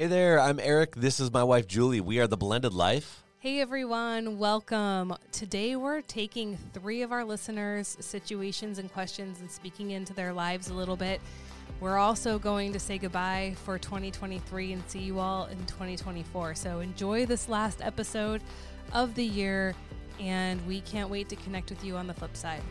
Hey there, I'm Eric. This is my wife Julie. We are the Blended Life. Hey everyone, welcome. Today we're taking three of our listeners' situations and questions and speaking into their lives a little bit. We're also going to say goodbye for 2023 and see you all in 2024. So enjoy this last episode of the year, and we can't wait to connect with you on the flip side.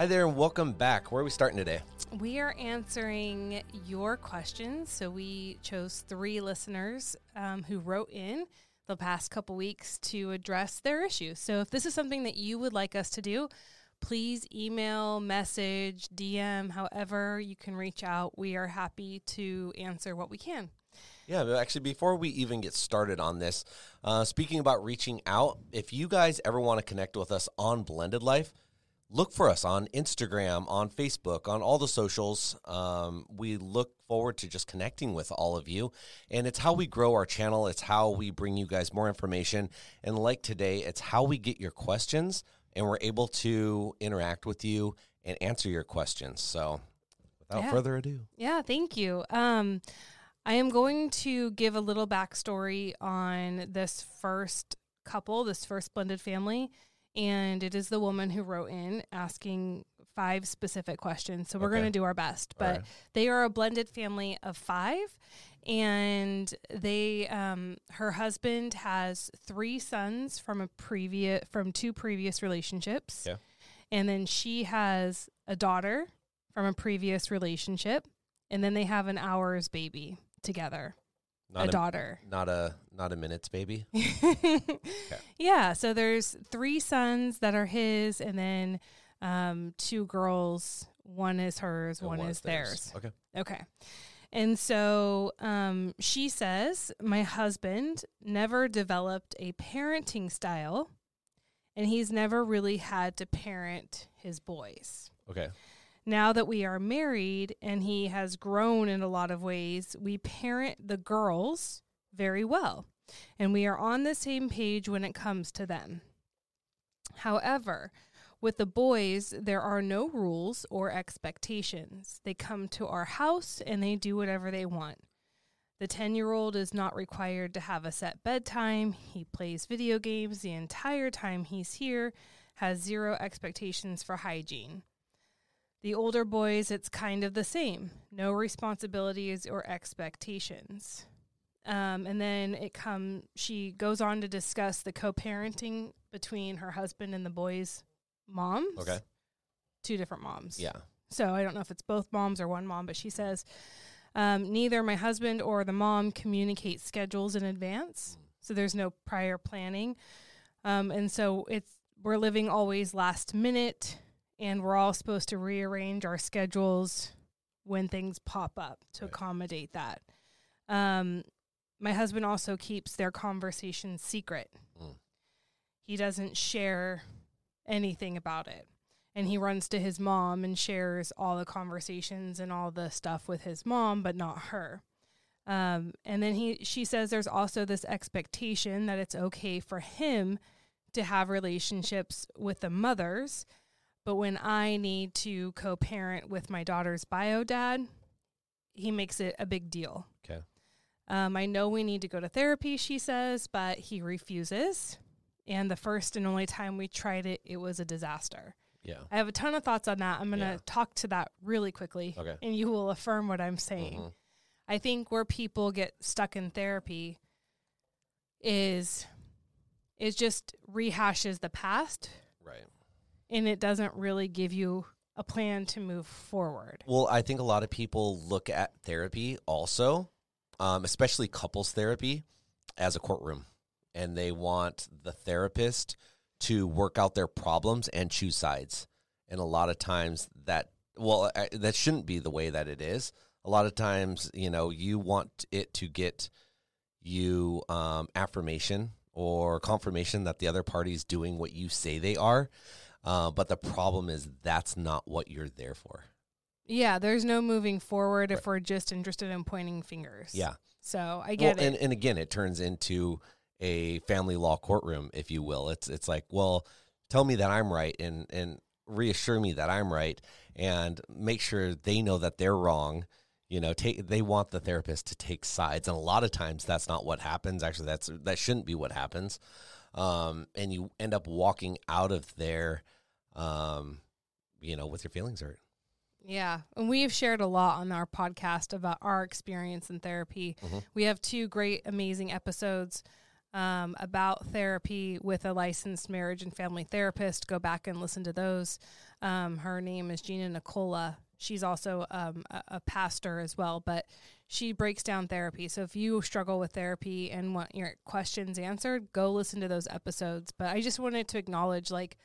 Hi there, and welcome back. Where are we starting today? We are answering your questions. So we chose three listeners um, who wrote in the past couple weeks to address their issues. So if this is something that you would like us to do, please email, message, DM, however you can reach out. We are happy to answer what we can. Yeah, but actually, before we even get started on this, uh, speaking about reaching out, if you guys ever want to connect with us on Blended Life, look for us on Instagram, on Facebook, on all the socials. Um, we look forward to just connecting with all of you. And it's how we grow our channel, it's how we bring you guys more information. And like today, it's how we get your questions and we're able to interact with you and answer your questions. So without Yeah. further ado, Yeah, thank you. Um, I am going to give a little backstory on this first couple, this first blended family. And it is the woman who wrote in asking five specific questions. So we're Okay. going to do our best. But right. they are a blended family of five. And they, um, her husband has three sons from a previous, from two previous relationships. Yeah. And then she has a daughter from a previous relationship and then they have an hours baby together, not a daughter. not a not a minutes baby. Yeah, so there's three sons that are his, and then um, two girls. One is hers, and one, is theirs. Okay. Okay. And so um, she says, My husband never developed a parenting style, and he's never really had to parent his boys. Okay. Now that we are married and he has grown in a lot of ways, we parent the girls very well. And we are on the same page when it comes to them. However, with the boys, there are no rules or expectations. They come to our house and they do whatever they want. The 10 year old is not required to have a set bedtime. He plays video games the entire time he's here, has zero expectations for hygiene. The older boys, it's kind of the same no responsibilities or expectations. Um, and then it come. She goes on to discuss the co-parenting between her husband and the boys' moms. Okay. two different moms. Yeah. So I don't know if it's both moms or one mom, but she says um, neither my husband or the mom communicate schedules in advance, so there's no prior planning, um, and so it's we're living always last minute, and we're all supposed to rearrange our schedules when things pop up to Right. accommodate that. Um, my husband also keeps their conversations secret. Mm. He doesn't share anything about it and he runs to his mom and shares all the conversations and all the stuff with his mom, but not her. Um, and then he she says there's also this expectation that it's okay for him to have relationships with the mothers, but when I need to co-parent with my daughter's bio dad, he makes it a big deal. Okay. Um, I know we need to go to therapy, she says, but he refuses. And the first and only time we tried it, it was a disaster. Yeah. I have a ton of thoughts on that. I'm going to Yeah. talk to that really quickly, Okay. and you will affirm what I'm saying. Mhm. I think where people get stuck in therapy is is just rehashes the past Right. And it doesn't really give you a plan to move forward. Well, I think a lot of people look at therapy also, um, especially couples therapy, as a courtroom, and they want the therapist to work out their problems and choose sides. And a lot of times that, well, I, that shouldn't be the way that it is. A lot of times, you know, you want it to get you um, affirmation or confirmation that the other party is doing what you say they are. Uh, but the problem is that's not what you're there for. Yeah, there's no moving forward if we're just interested in pointing fingers. Yeah. So I get well, it. And, and again, it turns into a family law courtroom, if you will. It's it's like, well, tell me that I'm right and and reassure me that I'm right and make sure they know that they're wrong. You know, take they want the therapist to take sides, and a lot of times that's not what happens. Actually, that's that shouldn't be what happens. Um, and you end up walking out of there, um, you know, with your feelings hurt. Yeah. And we've shared a lot on our podcast about our experience in therapy. Mhm. We have two great, amazing episodes um, about therapy with a licensed marriage and family therapist. Go back and listen to those. Um, her name is Gina Nicola. She's also um, a, a pastor as well, but she breaks down therapy. So if you struggle with therapy and want your questions answered, go listen to those episodes. But I just wanted to acknowledge like,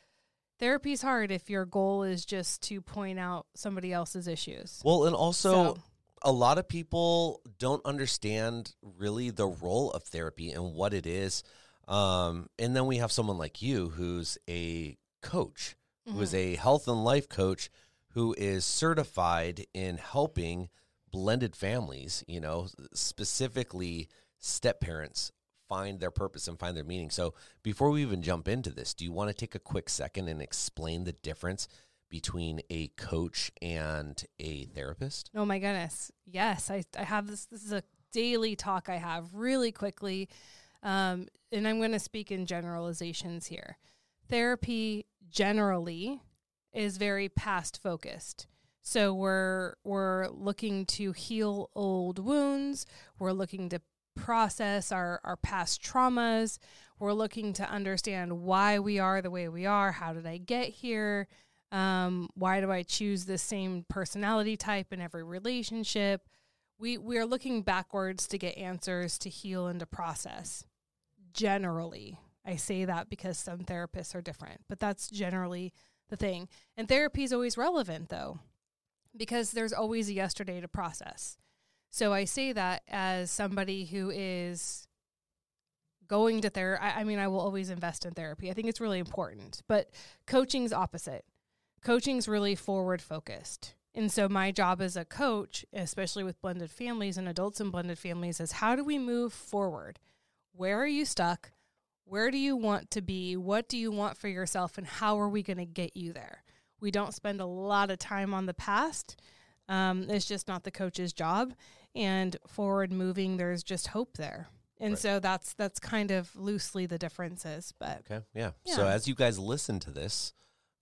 therapy's hard if your goal is just to point out somebody else's issues. Well, and also So- a lot of people don't understand really the role of therapy and what it is. Um, and then we have someone like you who's a coach, who is a health and life coach, who is certified in helping blended families, you know, specifically step parents find their purpose and find their meaning. So before we even jump into this, do you want to take a quick second and explain the difference between a coach and a therapist? Oh my goodness. Yes, I, I have this. This is a daily talk I have really quickly. Um, and I'm going to speak in generalizations here. Therapy generally is very past focused. So we're we're looking to heal old wounds. We're looking to process our, our past traumas. We're looking to understand why we are the way we are. How did I get here? Um, why do I choose the same personality type in every relationship? We we are looking backwards to get answers to heal and to process. Generally, I say that because some therapists are different, but that's generally the thing. And therapy is always relevant though, because there's always a yesterday to process. So I say that as somebody who is going to therapy. I, I mean, I will always invest in therapy. I think it's really important, but coaching's opposite. Coaching's really forward focused. And so my job as a coach, especially with blended families and adults in blended families, is how do we move forward? Where are you stuck? Where do you want to be? What do you want for yourself? And how are we going to get you there? We don't spend a lot of time on the past. Um, it's just not the coach's job. And forward moving, there's just hope there. And Right. so that's that's kind of loosely the differences. But Okay. Yeah. So as you guys listen to this,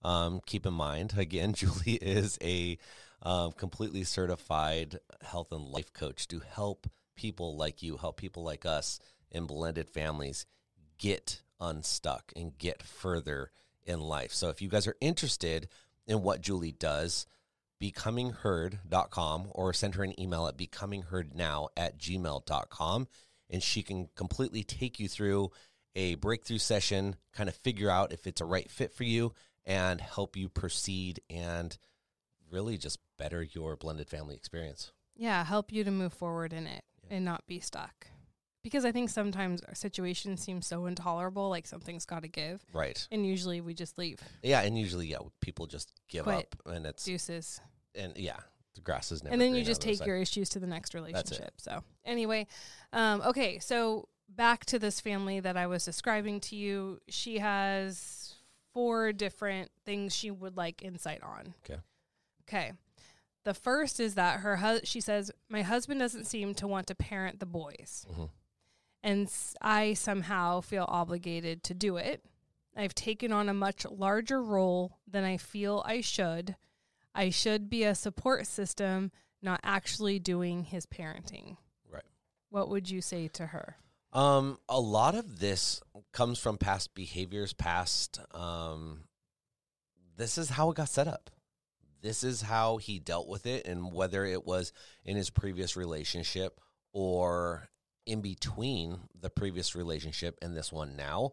um, keep in mind again, Julie is a um, completely certified health and life coach to help people like you, help people like us in blended families get unstuck and get further in life. So if you guys are interested in what Julie does, becomingheard.com or send her an email at becomingheardnow at gmail.com and she can completely take you through a breakthrough session, kind of figure out if it's a right fit for you and help you proceed and really just better your blended family experience. yeah, help you to move forward in it Yeah. and not be stuck. Because I think sometimes our situation seems so intolerable, like something's got to give. Right. And usually we just leave. Yeah, and usually yeah, people just give Quit. up and it's Deuces. and yeah, the grass is never. and then you just on the other take side. your issues to the next relationship. So anyway, um, okay, so back to this family that I was describing to you. She has four different things she would like insight on. Okay. Okay. The first is that her hus- she says my husband doesn't seem to want to parent the boys. Mhm. And I somehow feel obligated to do it. I've taken on a much larger role than I feel I should. I should be a support system, not actually doing his parenting. Right. What would you say to her? Um, a lot of this comes from past behaviors, past. Um, this is how it got set up. This is how he dealt with it, and whether it was in his previous relationship or in between the previous relationship and this one now.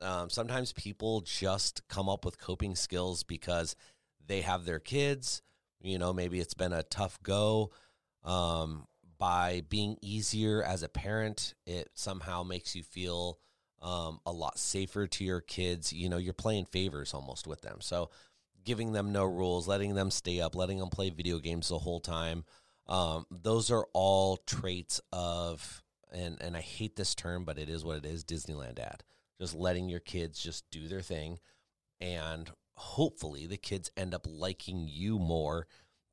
Um, sometimes people just come up with coping skills because they have their kids. You know, maybe it's been a tough go. Um, by being easier as a parent, it somehow makes you feel um, a lot safer to your kids. You know, you're playing favors almost with them. So, giving them no rules, letting them stay up, letting them play video games the whole time. Um, those are all traits of, and and I hate this term, but it is what it is. Disneyland dad, just letting your kids just do their thing, and hopefully the kids end up liking you more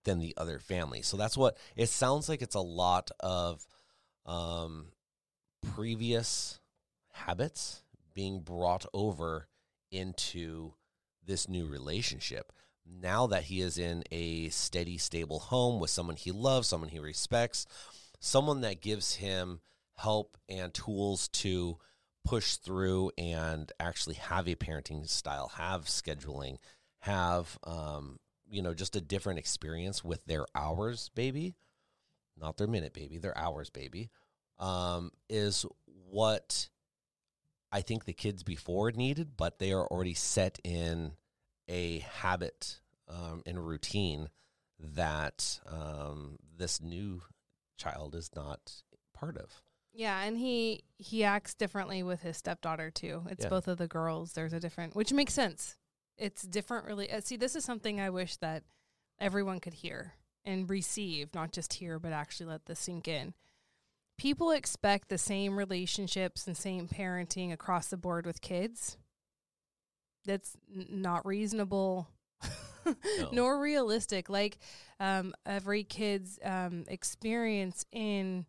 than the other family. So that's what it sounds like. It's a lot of um, previous habits being brought over into this new relationship. Now that he is in a steady, stable home with someone he loves, someone he respects, someone that gives him help and tools to push through and actually have a parenting style, have scheduling, have um, you know just a different experience with their hours, baby, not their minute, baby, their hours, baby, um, is what I think the kids before needed, but they are already set in a habit um, and routine that um, this new child is not part of. Yeah, and he he acts differently with his stepdaughter too. It's Yeah. both of the girls. There's a different, which makes sense. It's different, really. Uh, see, this is something I wish that everyone could hear and receive, not just hear, but actually let this sink in. People expect the same relationships and same parenting across the board with kids. That's n- not reasonable. nor realistic. Like um, every kid's um, experience in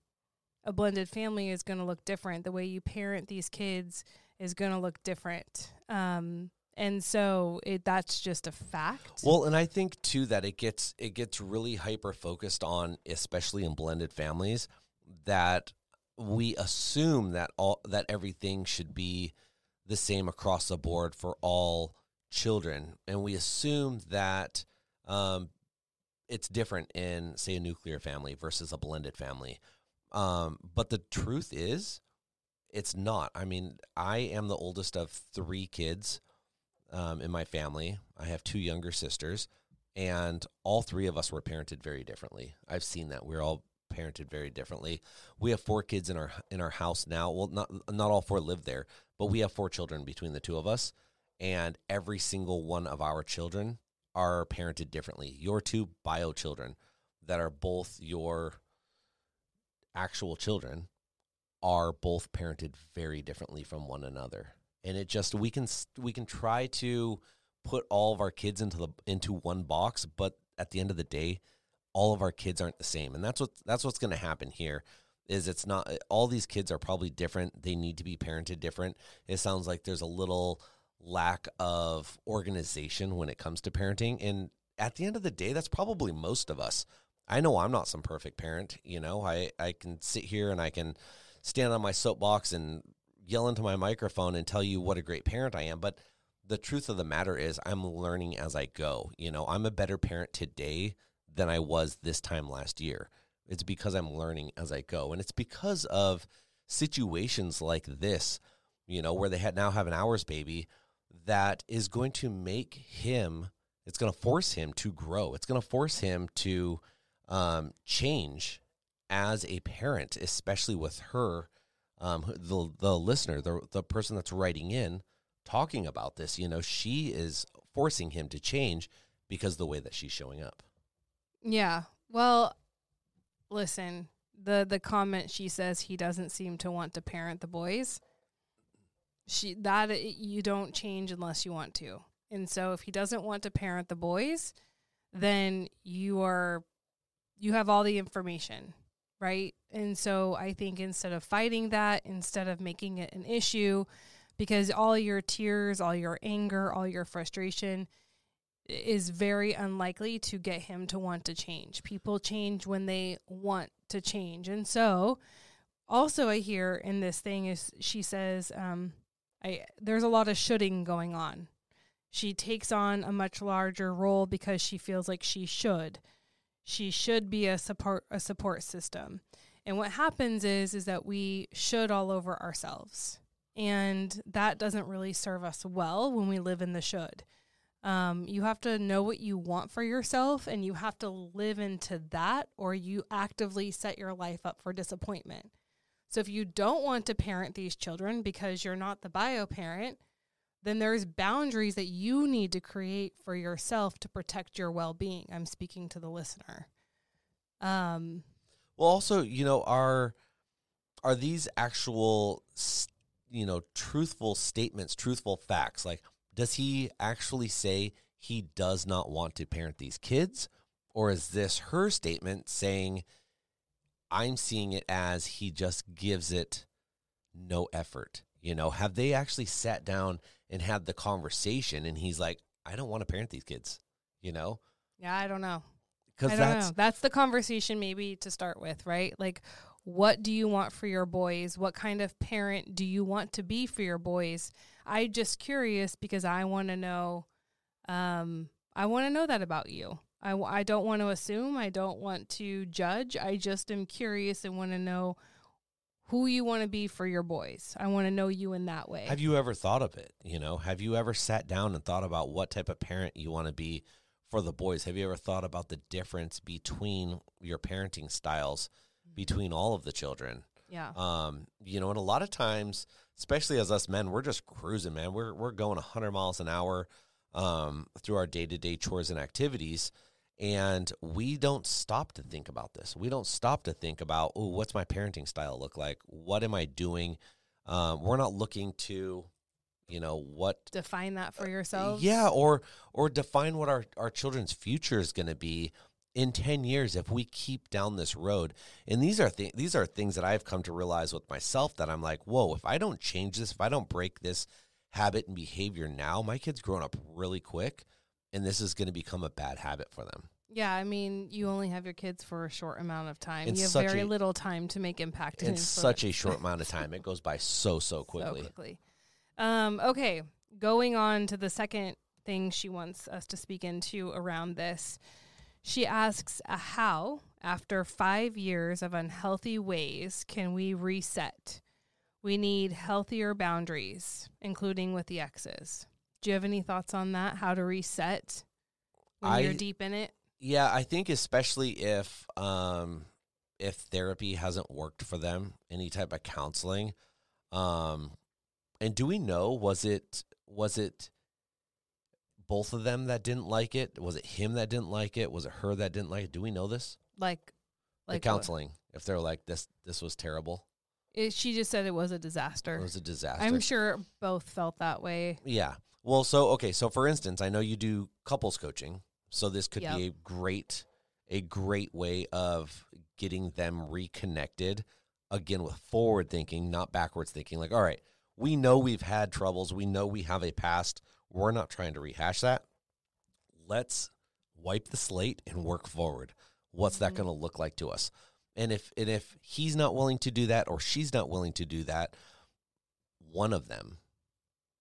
a blended family is going to look different. The way you parent these kids is going to look different. Um, and so it, that's just a fact. Well, and I think too that it gets it gets really hyper focused on, especially in blended families, that we assume that all that everything should be the same across the board for all children, and we assume that um, it's different in, say, a nuclear family versus a blended family. Um, but the truth is, it's not. I mean, I am the oldest of three kids um, in my family. I have two younger sisters, and all three of us were parented very differently. I've seen that we're all parented very differently. We have four kids in our in our house now. Well, not not all four live there, but we have four children between the two of us, and every single one of our children are parented differently. Your two bio children that are both your actual children are both parented very differently from one another. And it just we can we can try to put all of our kids into the into one box but at the end of the day all of our kids aren't the same. And that's what that's what's going to happen here is it's not all these kids are probably different. They need to be parented different. It sounds like there's a little lack of organization when it comes to parenting. And at the end of the day that's probably most of us i know i'm not some perfect parent you know i i can sit here and i can stand on my soapbox and yell into my microphone and tell you what a great parent I am, but the truth of the matter is I'm learning as I go. You know, I'm a better parent today than I was this time last year. It's because I'm learning as I go. And it's because of situations like this, you know, where they had now have an hours baby that is going to make him it's going to force him to grow. It's going to force him to um, change as a parent, especially with her, um, the the listener, the the person that's writing in, talking about this. You know, she is forcing him to change because the way that she's showing up. Yeah. Well, listen, the the comment she says he doesn't seem to want to parent the boys. She that you don't change unless you want to. And so if he doesn't want to parent the boys, then you are you have all the information, right? And so I think instead of fighting that, instead of making it an issue because all your tears, all your anger, all your frustration is very unlikely to get him to want to change. People change when they want to change. And so also I hear in this thing is she says um I there's a lot of shoulding going on. She takes on a much larger role because she feels like she should. She should be a support a support system. And what happens is is that we should all over ourselves. And that doesn't really serve us well when we live in the should. Um, you have to know what you want for yourself and you have to live into that, or you actively set your life up for disappointment. So, if you don't want to parent these children because you're not the bio parent, then there's boundaries that you need to create for yourself to protect your well being. I'm speaking to the listener. Um, well, also, you know, are are these actual, you know, truthful statements, truthful facts? Like, does he actually say he does not want to parent these kids? Or is this her statement saying, I'm seeing it as he just gives it no effort? You know, have they actually sat down and had the conversation and he's like, I don't want to parent these kids, you know? Yeah, I don't know. Because that's know. that's the conversation maybe to start with, right? Like what do you want for your boys? What kind of parent do you want to be for your boys? I just curious because I want to know um I want to know that about you. I, I don't want to assume, I don't want to judge. I just am curious and want to know who you want to be for your boys. I want to know you in that way. Have you ever thought of it? You know, have you ever sat down and thought about what type of parent you want to be for the boys? Have you ever thought about the difference between your parenting styles between all of the children? Yeah. Um, you know, and a lot of times, especially as us men, we're just cruising, man. We're we're going 100 miles an hour um, through our day to day chores and activities, and we don't stop to think about this. We don't stop to think about, oh, what's my parenting style look like? What am I doing? Um, we're not looking to, you know, what define that for yourself. Yeah, or or define what our our children's future is going to be in 10 years if we keep down this road and these are th- these are things that I've come to realize with myself that I'm like whoa if I don't change this if I don't break this habit and behavior now my kids growing up really quick and this is going to become a bad habit for them yeah I mean you only have your kids for a short amount of time it's you have very a, little time to make impact in such a short amount of time it goes by so so quickly so quickly um okay going on to the second thing she wants us to speak into around this she asks, a How, after five years of unhealthy ways, can we reset? We need healthier boundaries, including with the exes. Do you have any thoughts on that? How to reset when I, you're deep in it? Yeah, I think especially if um, if therapy hasn't worked for them, any type of counseling. Um, and do we know was it was it both of them that didn't like it? Was it him that didn't like it? Was it her that didn't like it? Do we know this? Like, like the counseling. What? If they're like this, this was terrible. It, she just said it was a disaster. It was a disaster. I'm sure both felt that way. Yeah. Well, so okay. So for instance, I know you do couples coaching, so this could yep. be a great, a great way of getting them reconnected again with forward thinking, not backwards thinking. Like, all right, we know we've had troubles. We know we have a past. We're not trying to rehash that. Let's wipe the slate and work forward. What's that mm-hmm. going to look like to us? And if and if he's not willing to do that or she's not willing to do that, one of them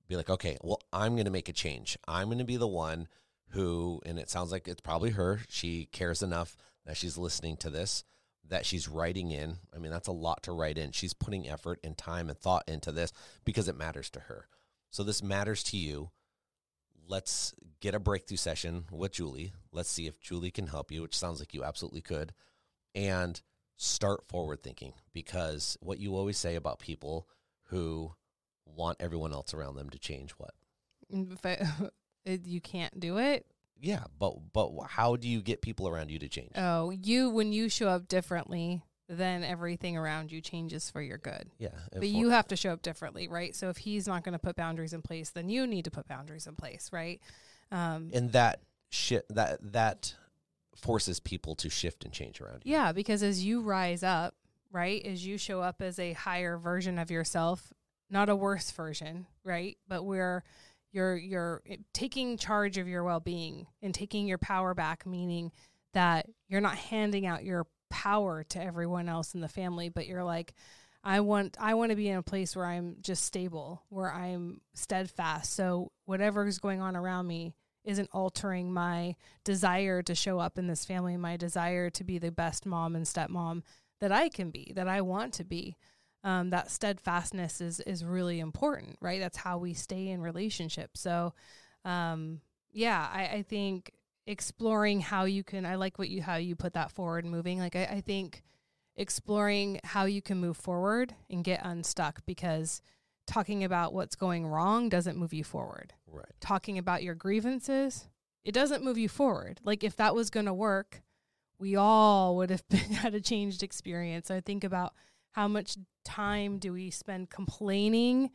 be like, okay, well, I'm going to make a change. I'm going to be the one who, and it sounds like it's probably her. She cares enough that she's listening to this, that she's writing in. I mean, that's a lot to write in. She's putting effort and time and thought into this because it matters to her. So this matters to you let's get a breakthrough session with Julie. Let's see if Julie can help you, which sounds like you absolutely could. And start forward thinking because what you always say about people who want everyone else around them to change what? I, you can't do it. Yeah, but but how do you get people around you to change? Oh, you when you show up differently, then everything around you changes for your good. yeah, But you have to show up differently, right? So if he's not going to put boundaries in place, then you need to put boundaries in place, right? Um, and that shit that that forces people to shift and change around you. yeah, because as you rise up, right, as you show up as a higher version of yourself, not a worse version, right? But where you're you're eh, taking charge of your well-being and taking your power back, meaning that you're not handing out your power to everyone else in the family, but you're like, I want I want to be in a place where I'm just stable, where I'm steadfast. So whatever is going on around me isn't altering my desire to show up in this family, my desire to be the best mom and stepmom that I can be, that I want to be. Um, that steadfastness is is really important, right? That's how we stay in relationships. So, um, yeah, I, I think exploring how you can. I like what you how you put that forward, moving. Like I, I think exploring how you can move forward and get unstuck because talking about what's going wrong doesn't move you forward Right. talking about your grievances, it doesn't move you forward. Like if that was going to work, we all would have been had a changed experience. I think about how much time do we spend complaining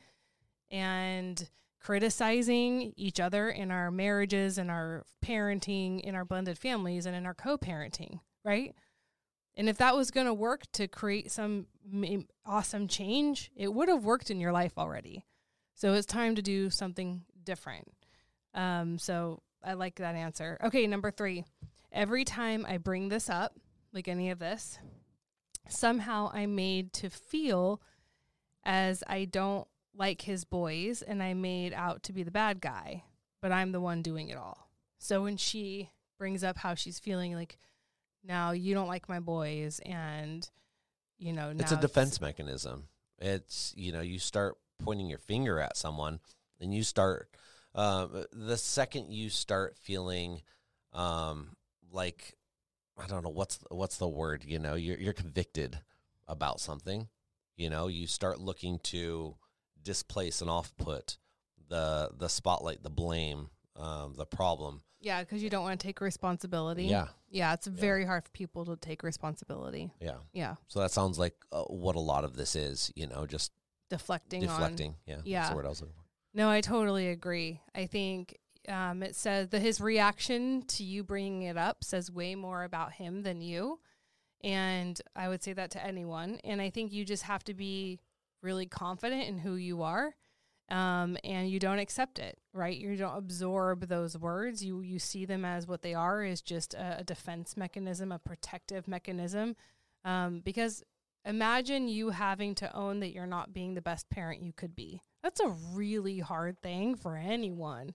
and criticizing each other in our marriages and our parenting in our blended families and in our co-parenting, right? And if that was going to work to create some awesome change, it would have worked in your life already. So it's time to do something different. Um, so I like that answer. Okay, number three. Every time I bring this up, like any of this, somehow I'm made to feel as I don't like his boys and I'm made out to be the bad guy, but I'm the one doing it all. So when she brings up how she's feeling like, now you don't like my boys and you know It's a defense mechanism. It's you know you start pointing your finger at someone, and you start um, the second you start feeling um, like I don't know what's what's the word. You know you're you're convicted about something. You know you start looking to displace and off put the the spotlight, the blame, um, the problem. yeah because you don't want to take responsibility Yeah, yeah it's very hard for people to take responsibility yeah. yeah So that sounds like uh, what a lot of this is. You know, just deflecting, on deflecting. Yeah, that's Yeah. the word I was looking for. no i totally agree i think um, it says that his reaction to you bringing it up says way more about him than you. And i would say that to anyone. And i think you just have to be really confident in who you are um, and you don't accept it right? You don't absorb those words. You you see them as what they are is just a, a defense mechanism a protective mechanism. Um, because imagine you having to own that you're not being the best parent you could be. That's a really hard thing for anyone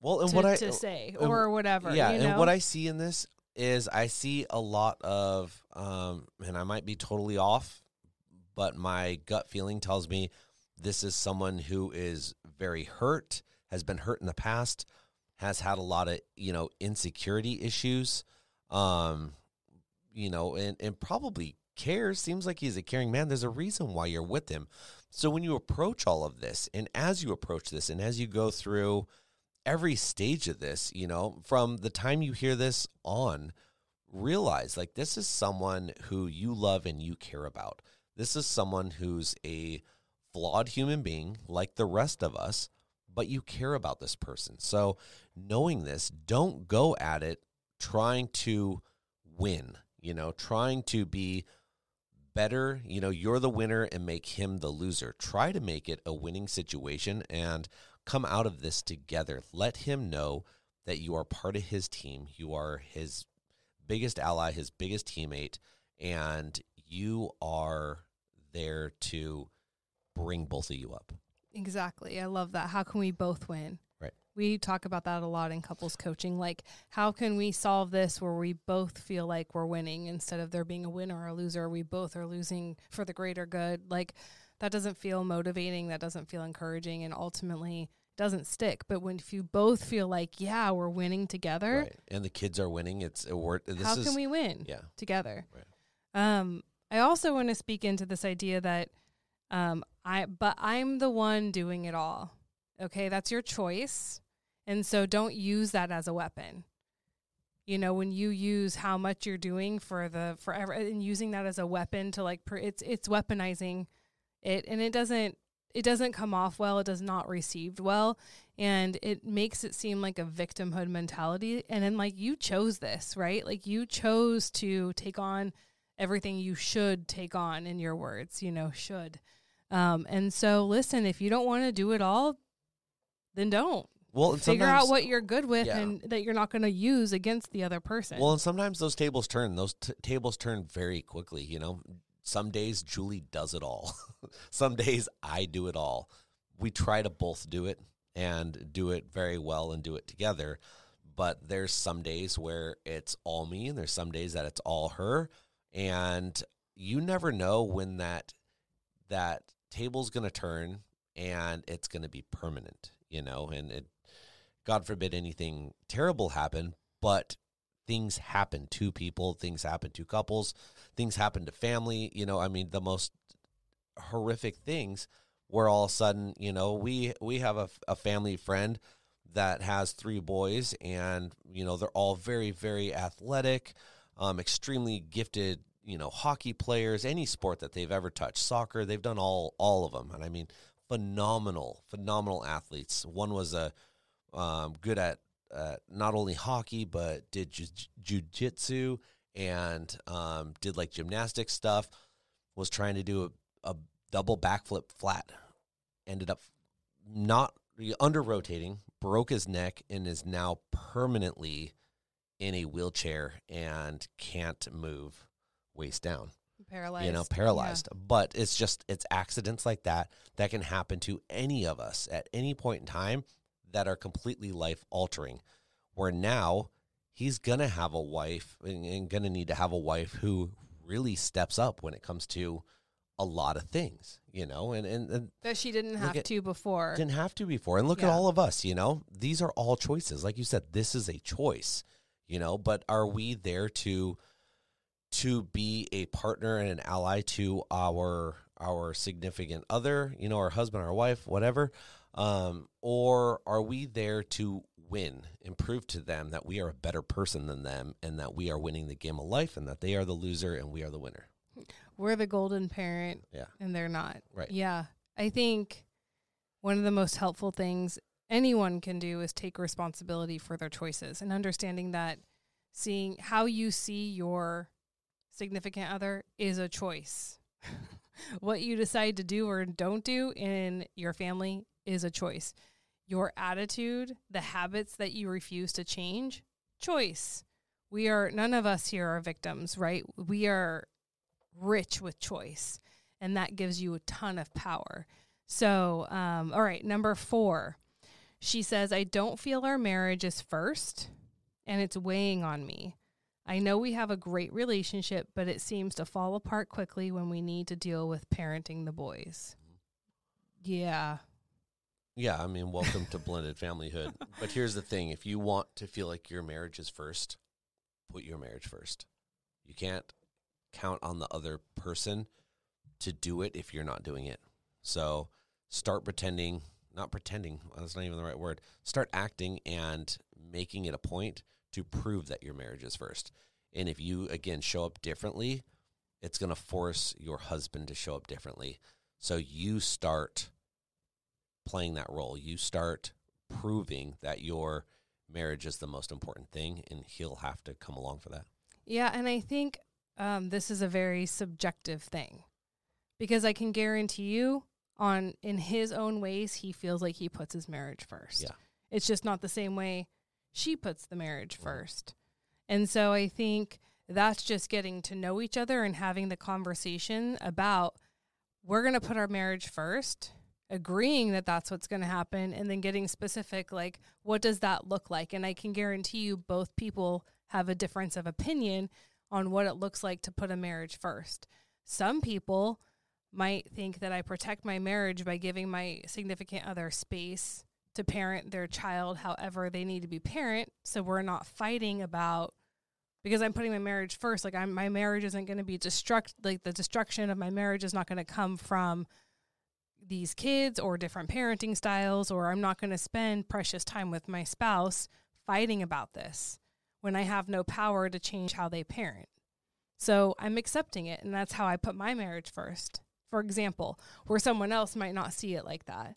Well, and to, what I to say and- or whatever yeah, you and what I see in this is I see a lot of, um, and I might be totally off, but my gut feeling tells me this is someone who is very hurt, has been hurt in the past, has had a lot of you know insecurity issues, um, you know, and and probably cares. Seems like he's a caring man. There's a reason why you're with him. So when you approach all of this, and as you approach this, and as you go through every stage of this, you know, from the time you hear this on, realize like this is someone who you love and you care about. This is someone who's a flawed human being like the rest of us, but you care about this person. So, knowing this, don't go at it trying to win, you know, trying to be better, you know, you're the winner and make him the loser. Try to make it a winning situation and come out of this together. Let him know that you are part of his team. You are his biggest ally, his biggest teammate, and you are there to bring both of you up. Exactly. I love that. How can we both win? Right. We talk about that a lot in couples coaching. Like, how can we solve this where we both feel like we're winning instead of there being a winner or a loser? We both are losing for the greater good. Like, that doesn't feel motivating. That doesn't feel encouraging. And ultimately, doesn't stick. But when if you both feel like, yeah, we're winning together, Right. And the kids are winning. It's a word. This how is, can we win Yeah. together? Right. Um, I also want to speak into this idea that um, I, but I'm the one doing it all. Okay, that's your choice, And so don't use that as a weapon. You know, when you use how much you're doing for the forever and using that as a weapon to like, per, it's it's weaponizing it, and it doesn't it doesn't come off well. It does not received well, and it makes it seem like a victimhood mentality. And then like you chose this, right? Like you chose to take on everything you should take on in your words. You know, should. Um, and so listen, if you don't want to do it all, then don't. Well, Figure out what you're good with Yeah. and that you're not going to use against the other person. Well, and sometimes those tables turn. Those t- tables turn very quickly. You know, some days Julie does it all. some days I do it all. We try to both do it and do it very well and do it together. But there's some days where it's all me, and there's some days that it's all her. And you never know when that that table's going to turn and it's going to be permanent. You know, and it, God forbid anything terrible happen, but things happen to people, things happen to couples, things happen to family. You know, I mean, the most horrific things where all of a sudden, you know, we we have a, a family friend that has three boys, and you know, they're all very very athletic, um, extremely gifted. You know, hockey players, any sport that they've ever touched, soccer, they've done all all of them, and I mean, phenomenal, phenomenal athletes. One was a um, good at uh, not only hockey but did ju- jujitsu and um, did like gymnastic stuff. Was trying to do a, a double backflip flat. Ended up not under rotating, broke his neck, and is now permanently in a wheelchair and can't move waist down paralyzed. you know paralyzed but it's just it's accidents like that that can happen to any of us at any point in time that are completely life altering where now he's gonna have a wife and, and gonna need to have a wife who really steps up when it comes to a lot of things you know and and, and That she didn't have at- to before. didn't have to before. And look at all of us, you know, these are all choices. Like you said, this is a choice, you know, but are we there to to be a partner and an ally to our our significant other, you know, our husband, our wife, whatever? Um, or are we there to win and prove to them that we are a better person than them and that we are winning the game of life and that they are the loser and we are the winner? We're the golden parent Yeah. and they're not. Right. Yeah. I think one of the most helpful things anyone can do is take responsibility for their choices and understanding that seeing how you see your significant other is a choice. what you decide to do or don't do in your family is a choice. Your attitude, the habits that you refuse to change, choice. We are none of us here are victims, right? We are rich with choice, and that gives you a ton of power. So, um, all right, number four, she says, I don't feel our marriage is first, and it's weighing on me. I know we have a great relationship, but it seems to fall apart quickly when we need to deal with parenting the boys. Yeah. Yeah, I mean, welcome to blended familyhood. But here's the thing if you want to feel like your marriage is first, put your marriage first. You can't count on the other person to do it if you're not doing it. So start pretending, not pretending, that's not even the right word. Start acting and making it a point to prove that your marriage is first. And if you, again, show up differently, it's going to force your husband to show up differently. So you start playing that role. You start proving that your marriage is the most important thing, and he'll have to come along for that. Yeah, and I think um, this is a very subjective thing because I can guarantee you, on in his own ways, he feels like he puts his marriage first. Yeah. it's just not the same way she puts the marriage Mhm. first, and so I think that's just getting to know each other and having the conversation about we're going to put our marriage first agreeing that that's what's going to happen and then getting specific like what does that look like? And i can guarantee you both people have a difference of opinion on what it looks like to put a marriage first. Some people might think that i protect my marriage by giving my significant other space to parent their child however they need to be parent so we're not fighting about because i'm putting my marriage first like i'm my marriage isn't going to be destruct like the destruction of my marriage is not going to come from these kids or different parenting styles, or I'm not going to spend precious time with my spouse fighting about this when I have no power to change how they parent. So I'm accepting it, and that's how I put my marriage first. For example, where someone else might not see it like that.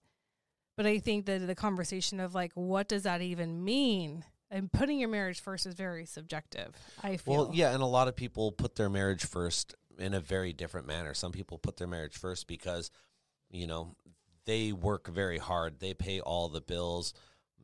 But I think that the conversation of like, what does that even mean? And putting your marriage first is very subjective. I feel. Well, yeah, and a lot of people put their marriage first in a very different manner. Some people put their marriage first because, you know, they work very hard. They pay all the bills.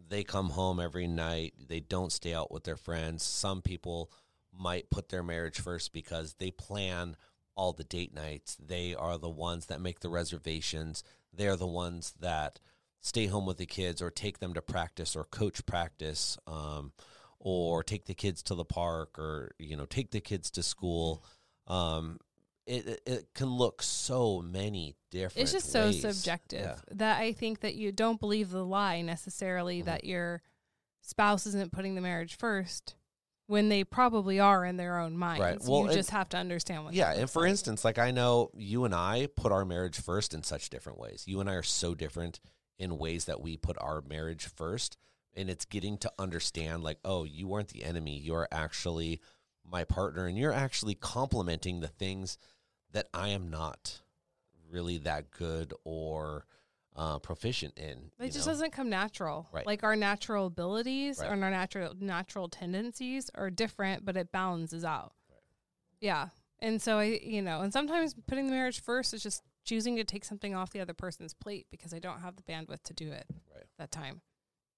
They come home every night. They don't stay out with their friends. Some people might put their marriage first because they plan all the date nights. They are the ones that make the reservations. They're the ones that stay home with the kids or take them to practice or coach practice um, or take the kids to the park or you know take the kids to school um, it, it can look so many different it's just ways. so subjective Yeah. that I think that you don't believe the lie necessarily Mhm. that your spouse isn't putting the marriage first when they probably are in their own minds. Right. Well, you just have to understand what. yeah and for like. instance like i know you and i put our marriage first in such different ways you and i are so different in ways that we put our marriage first and it's getting to understand like oh you weren't the enemy you're actually my partner and you're actually complementing the things that i am not really that good or uh, proficient in It just know? doesn't come natural. Right. Like our natural abilities Right. and our natural natural tendencies are different, but it balances out. Yeah. And so I, you know, and sometimes putting the marriage first is just choosing to take something off the other person's plate because I don't have the bandwidth to do it Right. that time.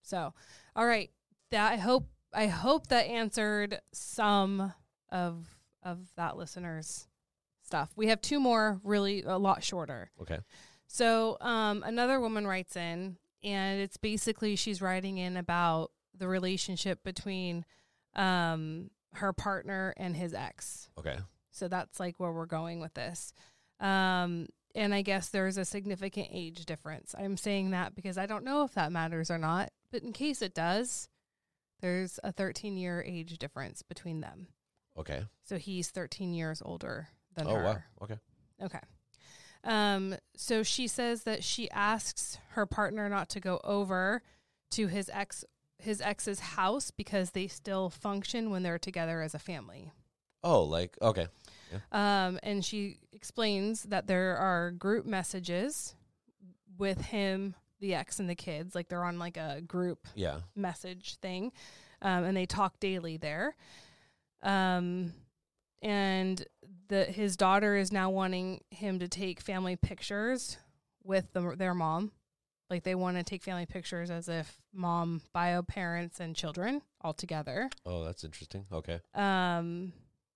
So, all right, that I hope I hope that answered some of of that listener's stuff. We have two more really a lot shorter. okay So, um, another woman writes in, and it's basically she's writing in about the relationship between um, her partner and his ex. okay So that's like where we're going with this. Um, and I guess there's a significant age difference. I'm saying that because I don't know if that matters or not, but in case it does, there's a 13 year age difference between them. okay So he's 13 years older than oh her. wow okay Okay. Um, so she says that she asks her partner not to go over to his ex his ex's house because they still function when they're together as a family. oh like okay Um, and she explains that there are group messages with him, the ex, and the kids. Like they're on like a group yeah message thing, um, and they talk daily there. Um, and the his daughter is now wanting him to take family pictures with the, their mom. Like they want to take family pictures as if mom, bio parents, and children all together. oh that's interesting okay Um,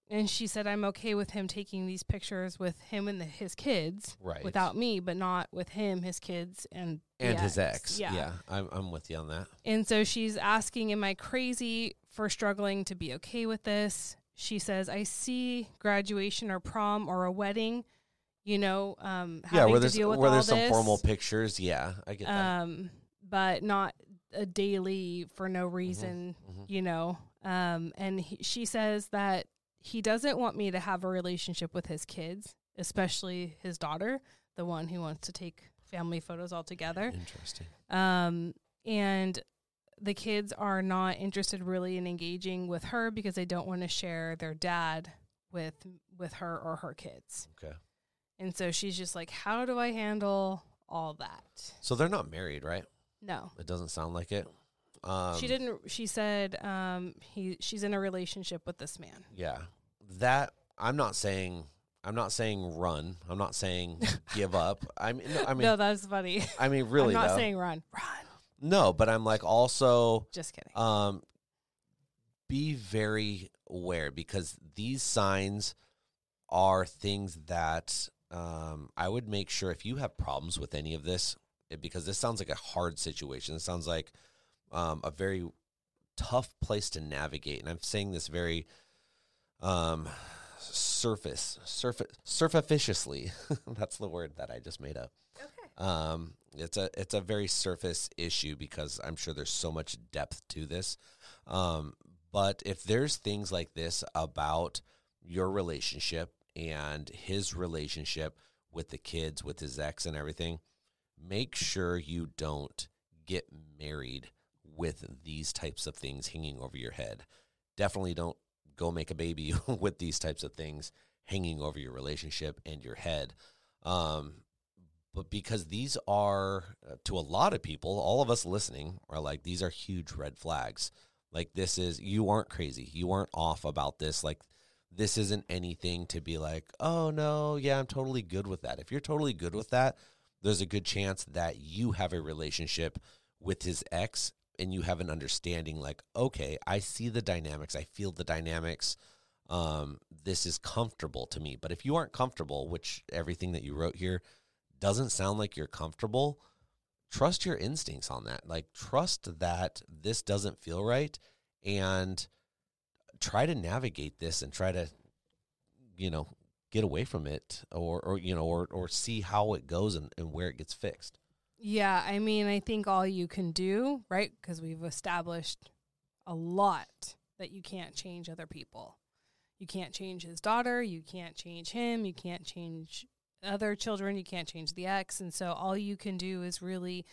and she said, "I'm okay with him taking these pictures with him and the, his kids, right without me, but not with him, his kids, and and his ex Yeah. yeah I'm, I'm with you on that And so she's asking, Am I crazy for struggling to be okay with this? She says, I see graduation or prom or a wedding, you know, um, yeah, where to there's deal with where there's some this, formal pictures. Yeah, I get that. um, but not a daily for no reason, mhm. you know. Um, and he, she says that he doesn't want me to have a relationship with his kids, especially his daughter, the one who wants to take family photos all together. Interesting. Um, and the kids are not interested really in engaging with her because they don't want to share their dad with with her or her kids. Okay, And so she's just like, how do I handle all that? so they're not married, right? No. It doesn't sound like it. Um, she didn't she said um he she's in a relationship with this man. Yeah, that I'm not saying. I'm not saying run. I'm not saying give up. I mean, no, I mean, no, that's funny. I mean, really I'm not though. saying run. Run. No, but I'm like also Just kidding. um, be very aware because these signs are things that um, I would make sure if you have problems with any of this, it, because this sounds like a hard situation. It sounds like um, a very tough place to navigate, and I'm saying this very um, surface, surface, surfaficiously. That's the word that I just made up. Um, it's a it's a very surface issue because I'm sure there's so much depth to this. Um, but if there's things like this about your relationship and his relationship with the kids, with his ex and everything, make sure you don't get married with these types of things hanging over your head. Definitely don't go make a baby with these types of things hanging over your relationship and your head. Um, but because these are, uh, to a lot of people, all of us listening are like, these are huge red flags. Like, this is, you aren't crazy. You aren't off about this. Like, this isn't anything to be like, oh no, yeah, I'm totally good with that. If you're totally good with that, there's a good chance that you have a relationship with his ex and you have an understanding like, okay, I see the dynamics, I feel the dynamics. Um, this is comfortable to me. But if you aren't comfortable, which everything that you wrote here doesn't sound like you're comfortable, trust your instincts on that. Like, trust that this doesn't feel right and try to navigate this and try to, you know, get away from it or, or you know, or, or see how it goes and, and where it gets fixed. Yeah, I mean, I think all you can do, right? Because we've established a lot that you can't change other people. You can't change his daughter, you can't change him, you can't change other children, you can't change the ex. And so all you can do is really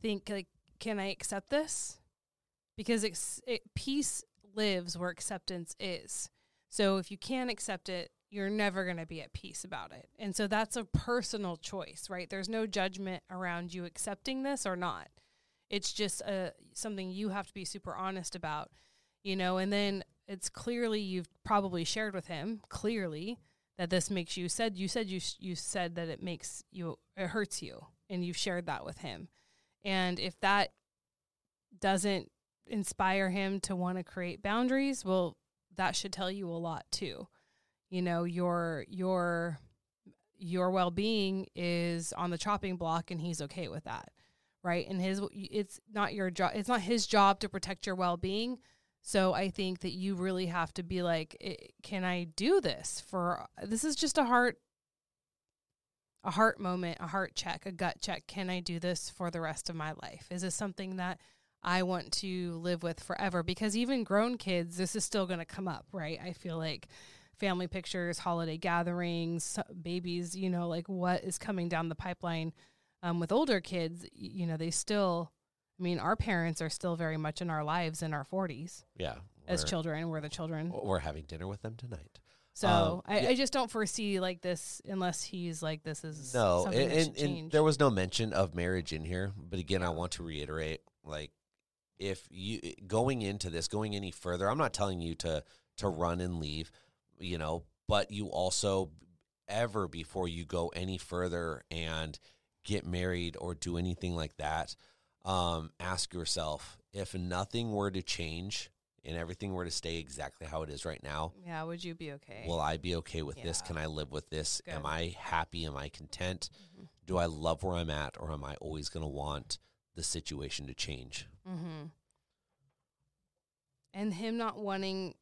think like can I accept this? Because it's, it, peace lives where acceptance is. So if you can't accept it, you're never going to be at peace about it. And so that's a personal choice, right? There's no judgment around you accepting this or not. It's just a, uh, something you have to be super honest about, you know, and then it's clearly you've probably shared with him clearly that this makes you said you said you you said that it makes you it hurts you and you've shared that with him. And if that doesn't inspire him to want to create boundaries, well that should tell you a lot too you know your your your well-being is on the chopping block and he's okay with that right and his it's not your job it's not his job to protect your well-being so i think that you really have to be like can i do this for this is just a heart a heart moment a heart check a gut check. Can i do this for the rest of my life? Is this something that i want to live with forever? Because even grown kids this is still going to come up right? I feel like family pictures, holiday gatherings, babies, you know, like what is coming down the pipeline um, with older kids, you know, they still, I mean, our parents are still very much in our lives in our 40s. Yeah. As children, we're the children. We're having dinner with them tonight. So um, I, yeah. I, just don't foresee like this unless he's like this is no, and, and, and, there was no mention of marriage in here. But again, I want to reiterate, like if you going into this, going any further, I'm not telling you to to run and leave you know, but you also ever before you go any further and get married or do anything like that, um, ask yourself if nothing were to change and everything were to stay exactly how it is right now. Yeah, would you be okay? Will I be okay with yeah. this? Can I live with this? Good. Am I happy? Am I content? Mm-hmm. Do I love where I'm at, or am I always going to want the situation to change? Mm-hmm. And him not wanting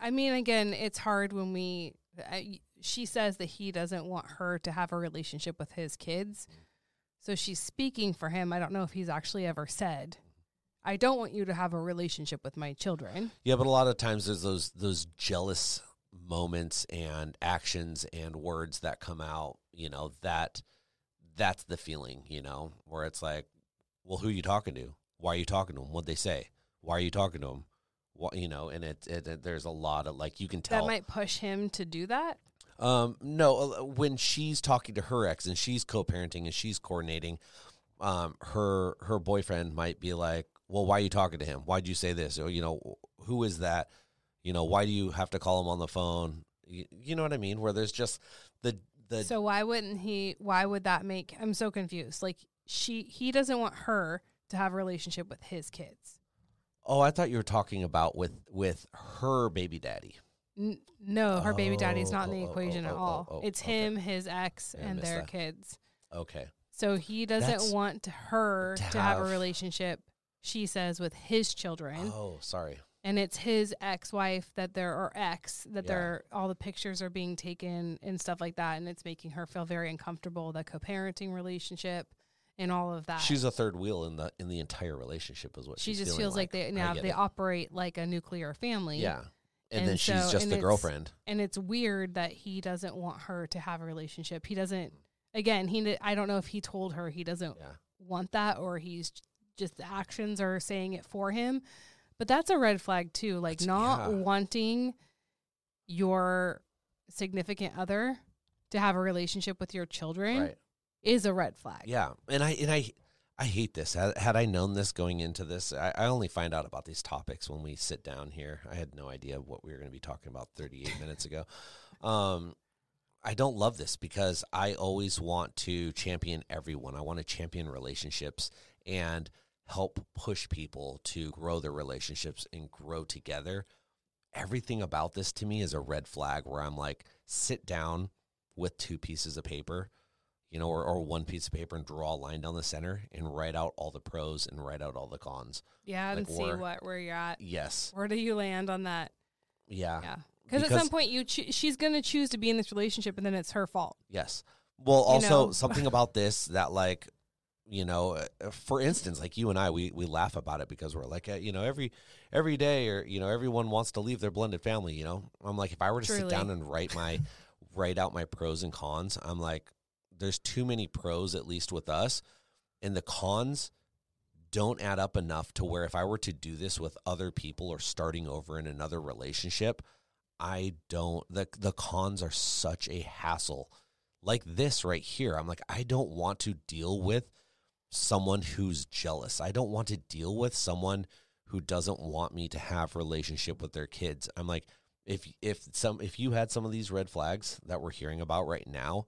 I mean, again, it's hard when we. I, she says that he doesn't want her to have a relationship with his kids. So she's speaking for him. I don't know if he's actually ever said, "I don't want you to have a relationship with my children." Yeah, but a lot of times there's those those jealous moments and actions and words that come out. You know that that's the feeling. You know where it's like, well, who are you talking to? Why are you talking to them? What'd they say? Why are you talking to them? you know, and it, it, it, there's a lot of like you can tell that might push him to do that. Um, no, uh, when she's talking to her ex and she's co-parenting and she's coordinating, um, her her boyfriend might be like, "Well, why are you talking to him? Why'd you say this? Or you know, who is that? You know, why do you have to call him on the phone? You, you know what I mean? Where there's just the the. So why wouldn't he? Why would that make? I'm so confused. Like she, he doesn't want her to have a relationship with his kids. Oh, I thought you were talking about with with her baby daddy. N- no, her baby daddy's oh, not oh, in the oh, oh equation oh, at all. Oh, it's okay. him, his ex, and their that. kids. Okay. So he doesn't That's want her to, to have, have, a relationship. She says with his children. Oh, sorry. And it's his ex-wife that there or ex that yeah. there all the pictures are being taken and stuff like that, and it's making her feel very uncomfortable. The co-parenting relationship and all of that. She's a third wheel in the in the entire relationship, is what she just feels like. like they now they it. operate like a nuclear family. Yeah. And, and then so, she's just the girlfriend. And it's weird that he doesn't want her to have a relationship. He doesn't. again, he I don't know if he told her he doesn't Yeah. want that or he's just the actions are saying it for him. But that's a red flag too, like That's- not yeah. wanting your significant other to have a relationship with your children Right. is a red flag. Yeah, and I and I I hate this. Had, I known this going into this, I, I only find out about these topics when we sit down here. I had no idea what we were going to be talking about 38 minutes ago. Um, I don't love this because I always want to champion everyone. I want to champion relationships and help push people to grow their relationships and grow together. Everything about this to me is a red flag where I'm like, sit down with two pieces of paper you know, or, or one piece of paper and draw a line down the center and write out all the pros and write out all the cons. Yeah, and Like, see or- what where you're at. Yes. Where do you land on that? Yeah. Yeah. Because at some point you choo- she's going to choose to be in this relationship and then it's her fault. Yes. Well, You also know? something about this that like, you know, uh, for instance, like you and I, we, we laugh about it because we're like, uh, you know, every every day or you know, everyone wants to leave their blended family. You know, I'm like, if I were to sit down and write my write out my pros and cons, I'm like, there's too many pros at least with us, and the cons don't add up enough to where if I were to do this with other people or starting over in another relationship, I don't the the cons are such a hassle. Like this right here. I'm like I don't want to deal with someone who's jealous. I don't want to deal with someone who doesn't want me to have relationship with their kids. I'm like if if some if you had some of these red flags that we're hearing about right now,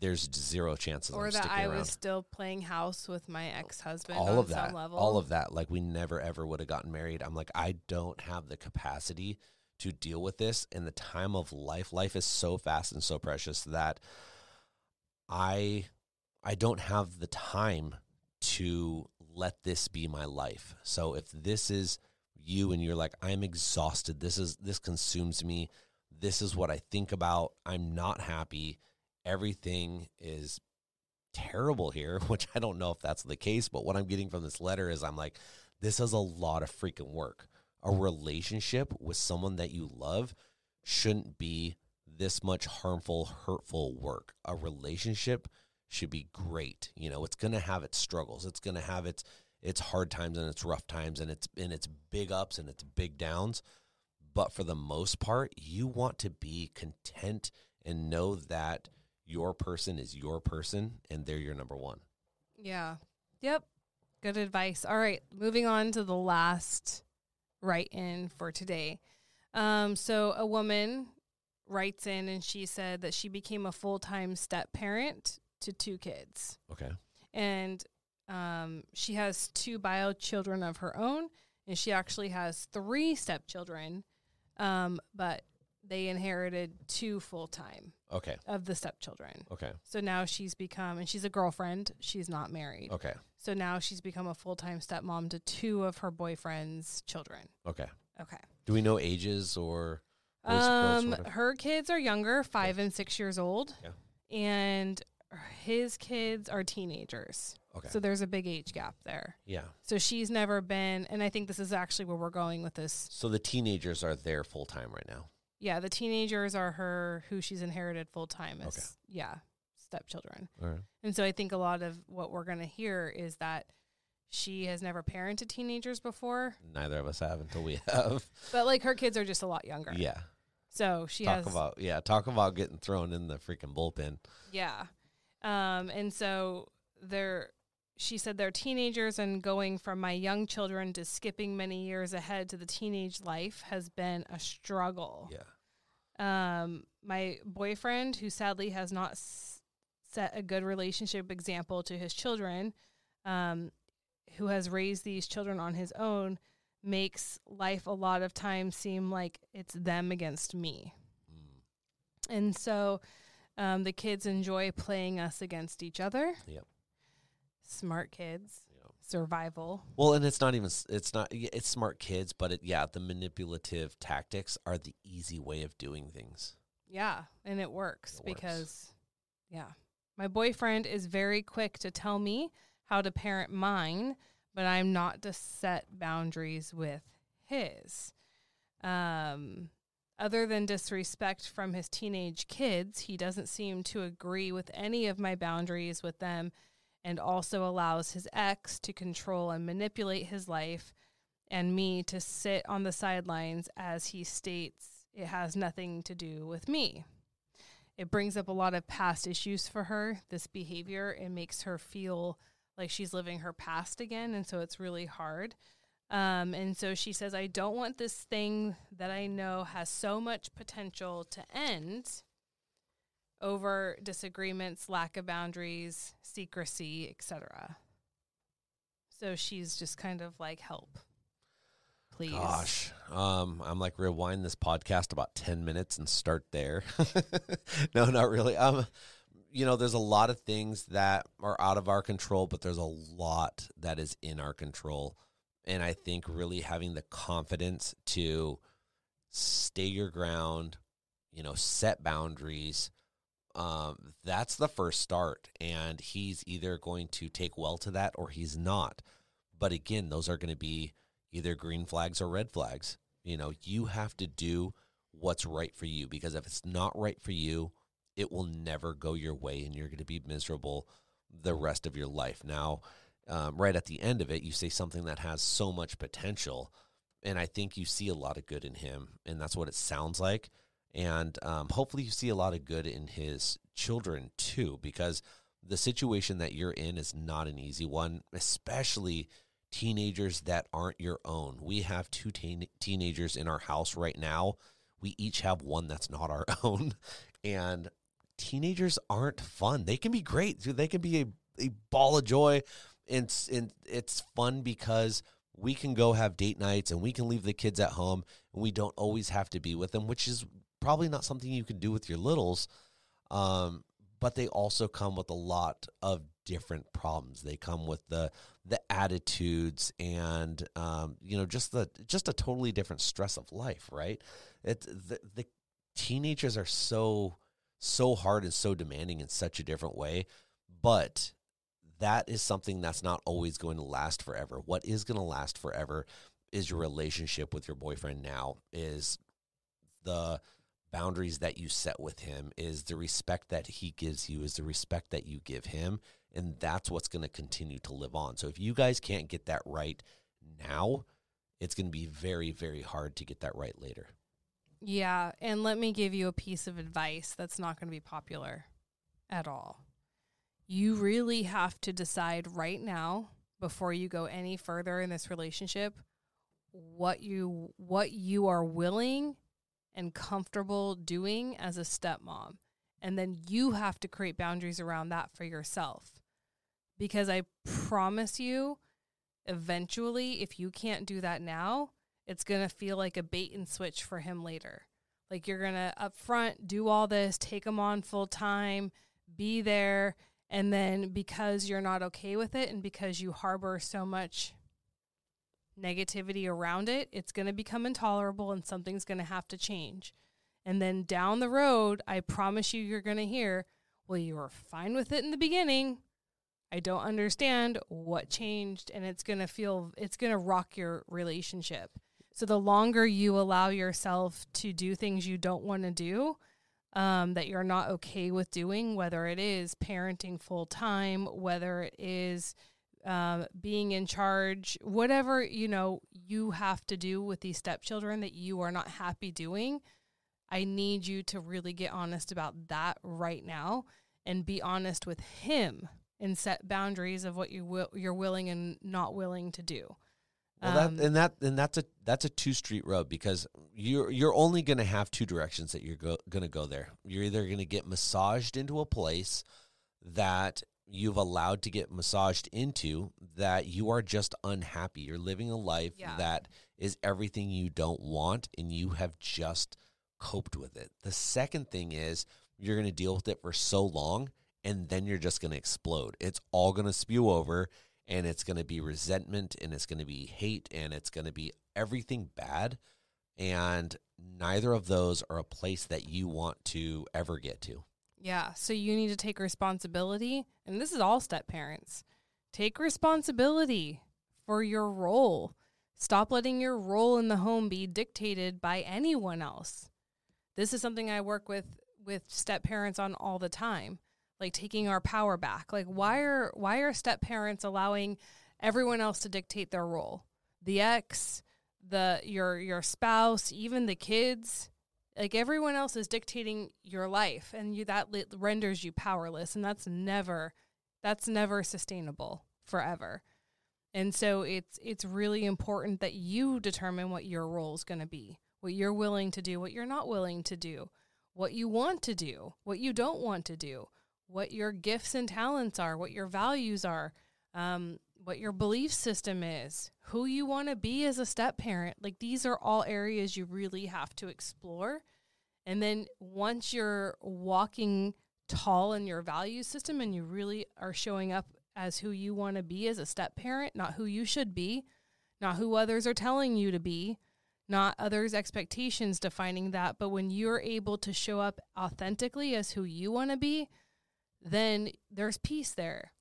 there's zero chances or I'm that I around. was still playing house with my ex-husband all on of that some level. all of that like we never ever would have gotten married. I'm like i don't have the capacity to deal with this in the time of life life is so fast and so precious that i i don't have the time to let this be my life. So if this is you and you're like i'm exhausted. This is this consumes me. This is what i think about. I'm not happy everything is terrible here, which I don't know if that's the case, but what I'm getting from this letter is I'm like, this is a lot of freaking work. A relationship with someone that you love shouldn't be this much harmful, hurtful work. A relationship should be great. You know, it's going to have its struggles. It's going to have its its hard times and its rough times and its and its big ups and its big downs. But for the most part, you want to be content and know that your person is your person and they're your number one. Yeah. Yep. Good advice. All right, moving on to the last write in for today. Um, so a woman writes in and she said that she became a full time step parent to two kids. Okay. And um, she has two bio children of her own, and she actually has three stepchildren, um, but they inherited two full time Okay. of the stepchildren. Okay. So now she's become, and she's a girlfriend. She's not married. Okay. So now she's become a full time stepmom to two of her boyfriend's children. Okay. Okay. Do we know ages or boys, Um, her kids are younger, five and six years old, Yeah. and his kids are teenagers. Okay. So there's a big age gap there. yeah. So she's never been, and I think this is actually where we're going with this. So the teenagers are there full time right now. Yeah, the teenagers are her who she's inherited full time as Okay. yeah stepchildren, All right. and so I think a lot of what we're gonna hear is that she has never parented teenagers before, Neither of us have until we have. but like her kids are just a lot younger. Yeah. So she talk has about yeah, talk about getting thrown in the freaking bullpen. Yeah. Um, and so they're she said they're teenagers and going from my young children to skipping many years ahead to the teenage life has been a struggle. Yeah. Um, my boyfriend, who sadly has not s- set a good relationship example to his children, um, who has raised these children on his own, makes life a lot of times seem like it's them against me. Mm. And so um, the kids enjoy playing us against each other. Yep. Smart kids, Yep. survival. Well, and it's not even it's not it's smart kids, but it yeah, the manipulative tactics are the easy way of doing things. Yeah, and it works It works. because, yeah, my boyfriend is very quick to tell me how to parent mine, but I'm not to set boundaries with his. Um, Other than disrespect from his teenage kids, he doesn't seem to agree with any of my boundaries with them and also allows his ex to control and manipulate his life and me to sit on the sidelines as he states it has nothing to do with me. It brings up a lot of past issues for her, this behavior. It makes her feel like she's living her past again. And so it's really hard. Um, and so she says, I don't want this thing that I know has so much potential to end over disagreements, lack of boundaries, secrecy, etc. So she's just kind of like, help please? Gosh, um, I'm like rewind this podcast about ten minutes and start there. no, not really. Um, you know, there's a lot of things that are out of our control, but there's a lot that is in our control, and I think really having the confidence to stay your ground, you know, set boundaries. Um, that's the first start, and he's either going to take well to that or he's not. But again, those are going to be either green flags or red flags. You know, you have to do what's right for you because if it's not right for you, it will never go your way and you're going to be miserable the rest of your life. Now, um, right at the end of it, you say something that has so much potential. And I think you see a lot of good in him. And that's what it sounds like. And um, hopefully, you see a lot of good in his children too, because the situation that you're in is not an easy one, especially teenagers that aren't your own. We have two teen- teenagers in our house right now. We each have one that's not our own. And teenagers aren't fun. They can be great. They can be a, a ball of joy. And, and it's fun because we can go have date nights and we can leave the kids at home and we don't always have to be with them, which is probably not something you can do with your littles. Um, but they also come with a lot of different problems. They come with the the attitudes and um, you know just the just a totally different stress of life, right? It the, the teenagers are so so hard and so demanding in such a different way, but that is something that's not always going to last forever. What is going to last forever is your relationship with your boyfriend now is the boundaries that you set with him is the respect that he gives you is the respect that you give him and that's what's going to continue to live on. So if you guys can't get that right now it's going to be very very hard to get that right later. Yeah and let me give you a piece of advice that's not going to be popular at all. You really have to decide right now before you go any further in this relationship what you what you are willing and comfortable doing as a stepmom. And then you have to create boundaries around that for yourself. Because I promise you, eventually, if you can't do that now, it's going to feel like a bait and switch for him later. Like you're going to up front do all this, take him on full time, be there. And then because you're not okay with it and because you harbor so much negativity around it, it's going to become intolerable and something's going to have to change. And then down the road, I promise you, you're going to hear, well, you were fine with it in the beginning. I don't understand what changed. And it's going to feel, it's going to rock your relationship. So the longer you allow yourself to do things you don't want to do, um, that you're not okay with doing, whether it is parenting full time, whether it is um, being in charge, whatever you know you have to do with these stepchildren that you are not happy doing. I need you to really get honest about that right now and be honest with him and set boundaries of what you will you're willing and not willing to do. Well, that um, and that and that's a that's a two street road because you're you're only going to have two directions that you're go, going to go there. You're either going to get massaged into a place that you've allowed to get massaged into that you are just unhappy. You're living a life yeah. that is everything you don't want and you have just coped with it. The second thing is you're going to deal with it for so long and then you're just going to explode. It's all going to spew over and it's going to be resentment and it's going to be hate and it's going to be everything bad. And neither of those are a place that you want to ever get to. Yeah. So you need to take responsibility. And this is all step parents. Take responsibility for your role. Stop letting your role in the home be dictated by anyone else. This is something I work with with step parents on all the time, like taking our power back. Like why are why are step parents allowing everyone else to dictate their role? The ex, the your your spouse, even the kids, like everyone else is dictating your life and you that li- renders you powerless and that's never that's never sustainable forever. And so it's it's really important that you determine what your role is going to be, what you're willing to do, what you're not willing to do, what you want to do, what you don't want to do, what your gifts and talents are, what your values are, um, what your belief system is, who you want to be as a step parent. Like these are all areas you really have to explore. And then once you're walking tall in your value system and you really are showing up as who you want to be as a step parent, not who you should be, not who others are telling you to be, not others' expectations defining that, but when you're able to show up authentically as who you want to be, then there's peace there.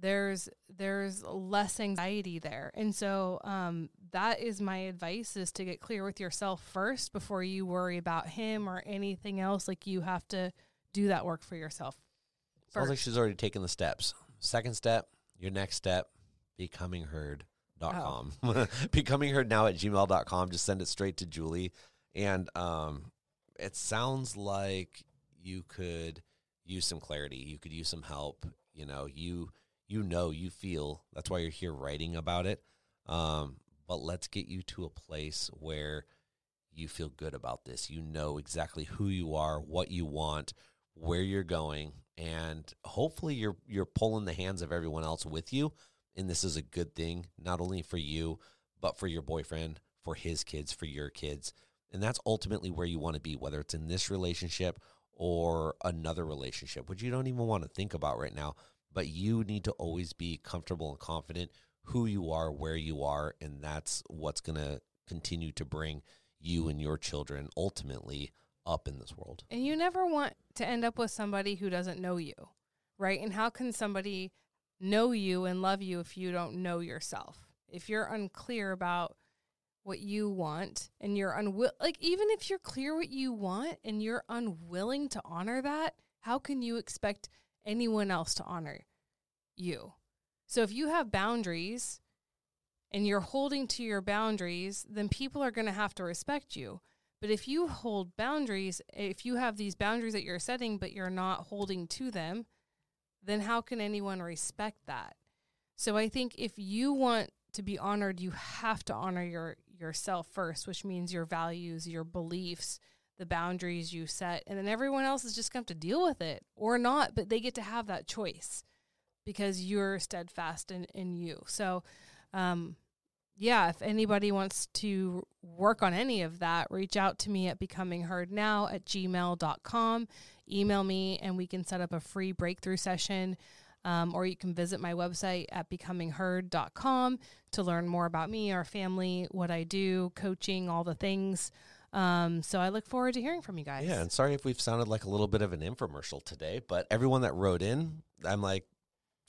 There's there's less anxiety there. And so um, that is my advice is to get clear with yourself first before you worry about him or anything else. Like you have to do that work for yourself. Sounds like she's already taken the steps. Second step, your next step, becomingheard.com. Oh. Becoming heard now at gmail.com. Just send it straight to Julie. And um, it sounds like you could use some clarity. You could use some help. You know, you you know, you feel that's why you're here writing about it. Um, but let's get you to a place where you feel good about this. You know exactly who you are, what you want, where you're going, and hopefully you're you're pulling the hands of everyone else with you. And this is a good thing, not only for you, but for your boyfriend, for his kids, for your kids. And that's ultimately where you want to be, whether it's in this relationship or another relationship, which you don't even want to think about right now. But you need to always be comfortable and confident who you are, where you are, and that's what's going to continue to bring you and your children ultimately up in this world. And you never want to end up with somebody who doesn't know you, right? And how can somebody know you and love you if you don't know yourself? If you're unclear about what you want and you're unwilling, like even if you're clear what you want and you're unwilling to honor that, how can you expect anyone else to honor you? So if you have boundaries and you're holding to your boundaries, then people are going to have to respect you. But if you hold boundaries, if you have these boundaries that you're setting, but you're not holding to them, then how can anyone respect that? So I think if you want to be honored, you have to honor your yourself first, which means your values, your beliefs, the boundaries you set, and then everyone else is just going to have to deal with it or not, but they get to have that choice because you're steadfast in, in you. So, um, yeah, if anybody wants to work on any of that, reach out to me at becomingheardnow at gmail.com. Email me and we can set up a free breakthrough session. Um, or you can visit my website at becomingheard.com to learn more about me, our family, what I do, coaching, all the things. Um, so I look forward to hearing from you guys. Yeah, and sorry if we've sounded like a little bit of an infomercial today, but everyone that wrote in, I'm like,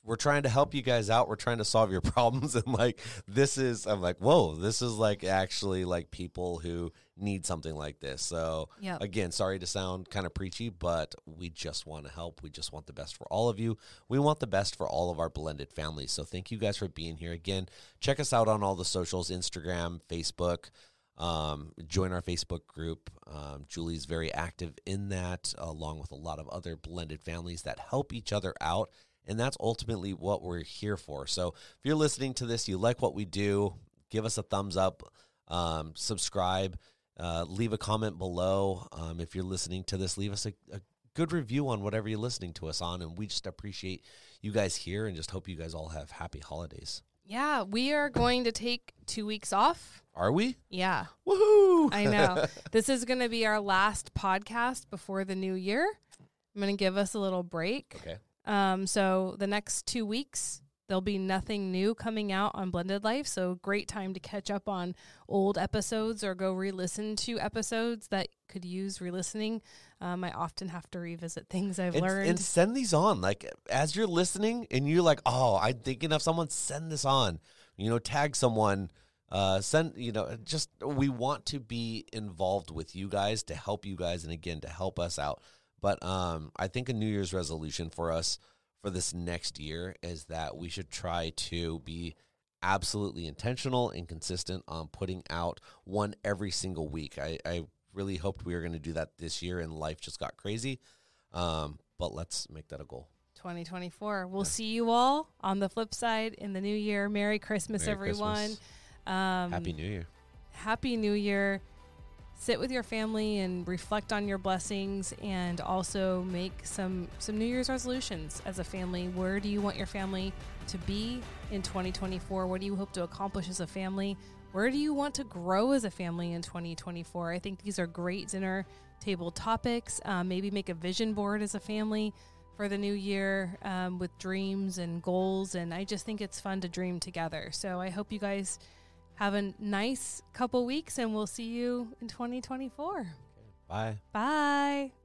we're trying to help you guys out. We're trying to solve your problems. And like, this is, I'm like, whoa, this is like actually like people who need something like this. So, yep. again, sorry to sound kind of preachy, but we just want to help. We just want the best for all of you. We want the best for all of our blended families. So, thank you guys for being here. Again, check us out on all the socials Instagram, Facebook. Um, join our Facebook group. Um, Julie's very active in that, along with a lot of other blended families that help each other out and that's ultimately what we're here for. So if you're listening to this, you like what we do, give us a thumbs up, um, subscribe, uh, leave a comment below. Um, if you're listening to this, leave us a, a good review on whatever you're listening to us on. And we just appreciate you guys here and just hope you guys all have happy holidays. Yeah, we are going to take two weeks off. Are we? Yeah. Woohoo! I know. this is going to be our last podcast before the new year. I'm going to give us a little break. Okay. Um, so the next two weeks, there'll be nothing new coming out on Blended Life. So great time to catch up on old episodes or go re-listen to episodes that could use re-listening. Um, I often have to revisit things I've and, learned and send these on. Like as you're listening and you're like, oh, I'm thinking of someone. Send this on. You know, tag someone uh, send you know just we want to be involved with you guys to help you guys and again to help us out but um, i think a new year's resolution for us for this next year is that we should try to be absolutely intentional and consistent on putting out one every single week i, I really hoped we were going to do that this year and life just got crazy um, but let's make that a goal 2024 we'll yeah. see you all on the flip side in the new year merry christmas merry everyone christmas. Um, happy New Year. Happy New Year. Sit with your family and reflect on your blessings and also make some some New Year's resolutions as a family. Where do you want your family to be in 2024? What do you hope to accomplish as a family? Where do you want to grow as a family in 2024? I think these are great dinner table topics. Um, maybe make a vision board as a family for the new year um, with dreams and goals. And I just think it's fun to dream together. So I hope you guys have a nice couple weeks, and we'll see you in 2024. Okay, bye. Bye.